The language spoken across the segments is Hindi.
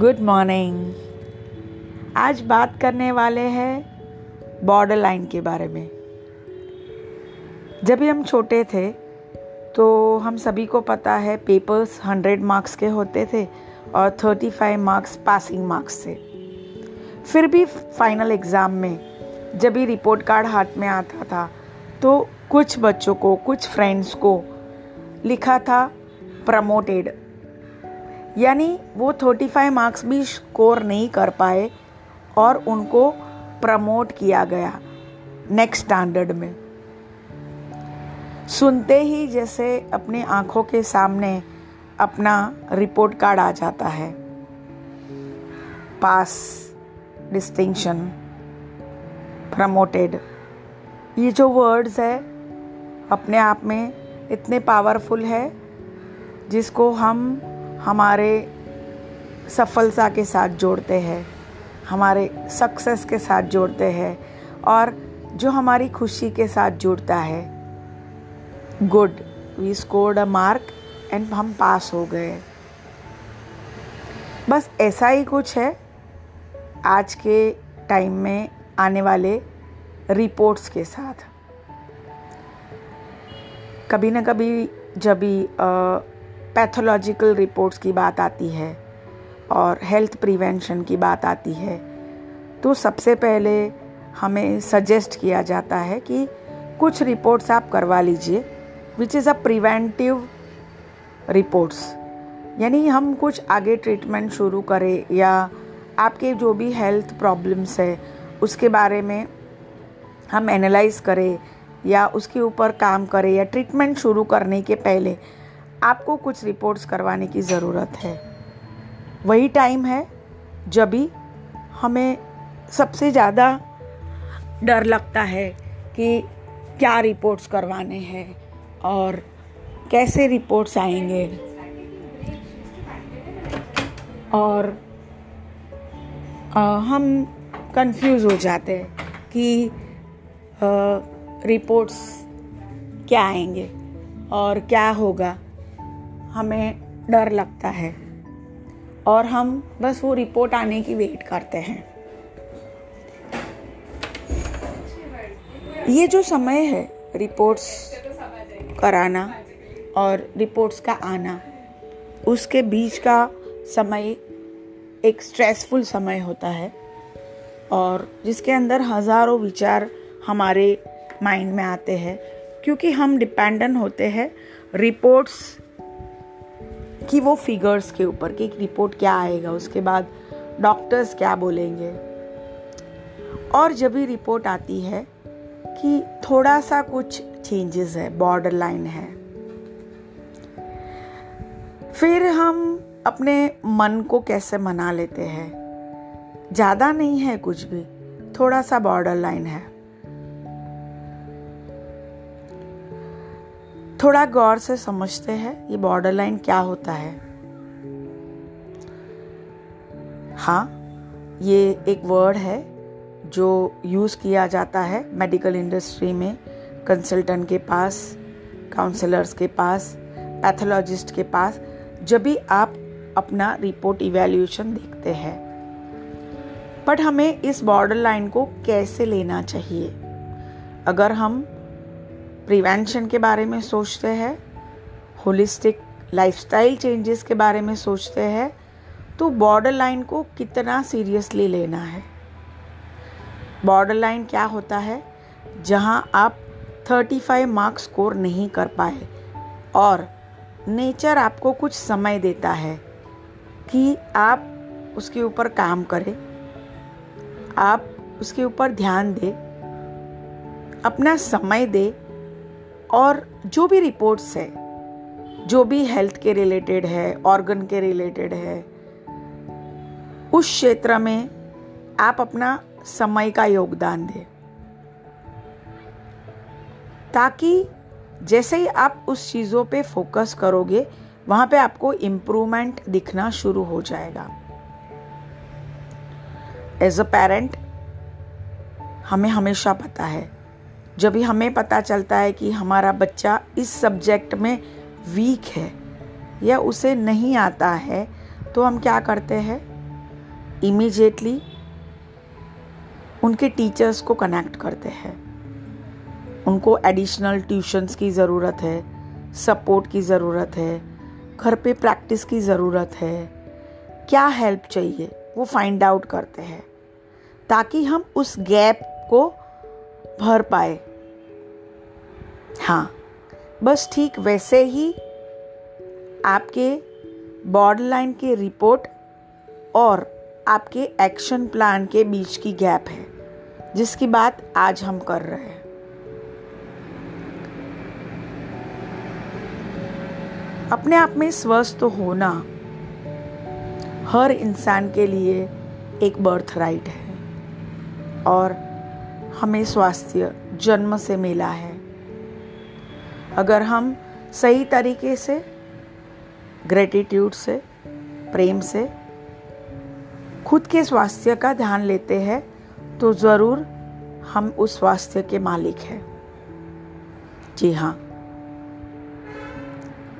गुड मॉर्निंग आज बात करने वाले हैं बॉर्डर लाइन के बारे में। जब भी हम छोटे थे तो हम सभी को पता है पेपर्स हंड्रेड मार्क्स के होते थे और thirty five marks passing marks थे। फिर भी फाइनल एग्ज़ाम में जब भी रिपोर्ट कार्ड हाथ में आता था तो कुछ बच्चों को, कुछ फ्रेंड्स को लिखा था प्रमोटेड यानी वो 35 मार्क्स भी स्कोर नहीं कर पाए और उनको प्रमोट किया गया नेक्स्ट स्टैंडर्ड में। सुनते ही जैसे अपने आँखों के सामने अपना रिपोर्ट कार्ड आ जाता है। पास डिस्टिंक्शन प्रमोटेड ये जो वर्ड्स है, अपने आप में इतने पावरफुल है, जिसको हम हमारे सफलता के साथ जोड़ते हैं, हमारे सक्सेस के साथ जोड़ते हैं और जो हमारी खुशी के साथ जुड़ता है। Good we scored a mark and हम पास हो गए। बस ऐसा ही कुछ है आज के टाइम में आने वाले रिपोर्ट्स के साथ। कभी ना कभी जब भी पैथोलॉजिकल रिपोर्ट्स की बात आती है और हेल्थ प्रिवेंशन की बात आती है। तो सबसे पहले हमें सजेस्ट किया जाता है कि कुछ रिपोर्ट्स आप करवा लीजिए which is a preventive reports यानी हम कुछ आगे ट्रीटमेंट शुरू करें या आपके जो भी हेल्थ प्रॉब्लम्स है, उसके बारे में हम एनालाइज करें या उसके ऊपर काम करें या ट्रीटमेंट शुरू करने के पहले आपको कुछ रिपोर्ट्स करवाने की ज़रूरत है। वही टाइम है जब भी हमें सबसे ज़्यादा डर लगता है कि क्या रिपोर्ट्स करवाने हैं और कैसे रिपोर्ट्स आएँगे। और आ, हम कंफ्यूज हो जाते हैं कि आ, रिपोर्ट्स क्या आएँगे और क्या होगा। हमें डर लगता है। और हम बस वो रिपोर्ट आने की वेट करते हैं। ये जो समय है रिपोर्ट्स कराना और रिपोर्ट्स का आना, उसके बीच का समय एक स्ट्रेसफुल समय होता है और जिसके अंदर हज़ारों विचार हमारे माइंड में आते हैं। क्योंकि हम डिपेंडेंट होते हैं रिपोर्ट्स कि वो फिगर्स के ऊपर कि एक रिपोर्ट क्या आएगा, उसके बाद डॉक्टर्स क्या बोलेंगे। और जब भी रिपोर्ट आती है कि थोड़ा सा कुछ चेंजेस है बॉर्डर लाइन है, फिर हम अपने मन को कैसे मना लेते हैं? ज़्यादा नहीं है कुछ भी थोड़ा सा बॉर्डर लाइन है। थोड़ा गौर से समझते हैं ये बॉर्डर लाइन क्या होता है। हाँ ये एक वर्ड है जो यूज़ किया जाता है मेडिकल इंडस्ट्री में कंसल्टेंट के पास काउंसलर्स के पास पैथोलॉजिस्ट के पास, जब भी आप अपना रिपोर्ट इवेल्यूशन देखते हैं। बट हमें इस बॉर्डर लाइन को कैसे लेना चाहिए? अगर हम प्रिवेंशन के बारे में सोचते हैं, होलिस्टिक लाइफस्टाइल चेंजेस के बारे में सोचते हैं तो बॉर्डर लाइन को कितना सीरियसली लेना है? बॉर्डर लाइन क्या होता है जहाँ आप 35 मार्क्स स्कोर नहीं कर पाए और नेचर आपको कुछ समय देता है कि आप उसके ऊपर काम करें, आप उसके ऊपर ध्यान दें, अपना समय दें और जो भी रिपोर्ट्स है, जो भी हेल्थ के रिलेटेड है ऑर्गन के रिलेटेड है, उस क्षेत्र में आप अपना समय का योगदान दें। ताकि जैसे ही आप उस चीज़ों पे फोकस करोगे, वहाँ पे आपको इम्प्रूवमेंट दिखना शुरू हो जाएगा। एज अ पेरेंट हमें हमेशा पता है जब भी हमें पता चलता है कि हमारा बच्चा इस सब्जेक्ट में वीक है या उसे नहीं आता है तो हम क्या करते हैं? इमीजिएटली उनके टीचर्स को कनेक्ट करते हैं। उनको एडिशनल ट्यूशन्स की ज़रूरत है सपोर्ट की ज़रूरत है, घर पे प्रैक्टिस की ज़रूरत है। क्या हेल्प चाहिए? वो फाइंड आउट करते हैं। ताकि हम उस गैप को भर पाए। हाँ बस ठीक वैसे ही आपके बॉर्डर लाइन के रिपोर्ट और आपके एक्शन प्लान के बीच की गैप है, जिसकी बात आज हम कर रहे हैं। अपने आप में स्वस्थ होना हर इंसान के लिए एक बर्थ राइट है। और हमें स्वास्थ्य जन्म से मिला है। अगर हम सही तरीके से ग्रेटिट्यूड से, प्रेम से खुद के स्वास्थ्य का ध्यान लेते हैं तो ज़रूर हम उस स्वास्थ्य के मालिक हैं। जी हाँ।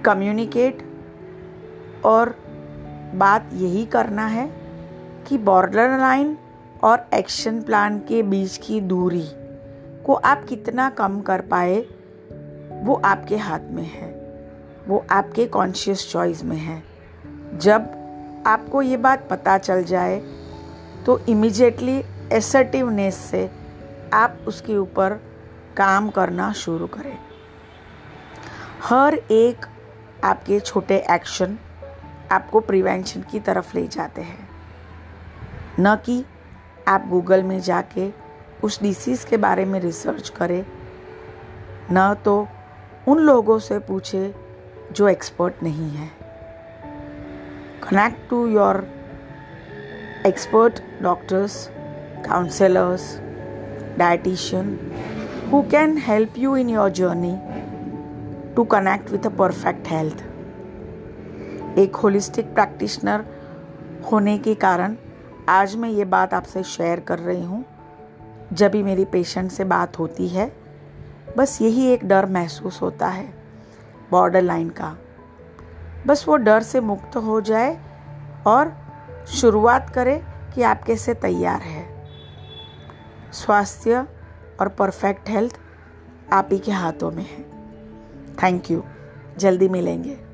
कम्युनिकेट और बात यही करना है कि बॉर्डर लाइन और एक्शन प्लान के बीच की दूरी को आप कितना कम कर पाए, वो आपके हाथ में है। वो आपके कॉन्शियस चॉइस में है। जब आपको ये बात पता चल जाए तो इमिजिएटली एसर्टिवनेस से आप उसके ऊपर काम करना शुरू करें। हर एक आपके छोटे एक्शन आपको प्रिवेंशन की तरफ़ ले जाते हैं। न कि आप गूगल में जाके उस डिसीज़ के बारे में रिसर्च करें। न तो उन लोगों से पूछे जो एक्सपर्ट नहीं है। Connect to your expert doctors counsellors dietitian who can help you in your journey to connect with a perfect health एक होलिस्टिक प्रैक्टिशनर होने के कारण आज मैं ये बात आपसे शेयर कर रही हूँ। जब भी मेरी पेशेंट से बात होती है, बस यही एक डर महसूस होता है बॉर्डर लाइन का। बस वो डर से मुक्त हो जाए और शुरुआत करें कि आप कैसे तैयार है। स्वास्थ्य और परफेक्ट हेल्थ आप ही के हाथों में है। थैंक यू जल्दी मिलेंगे।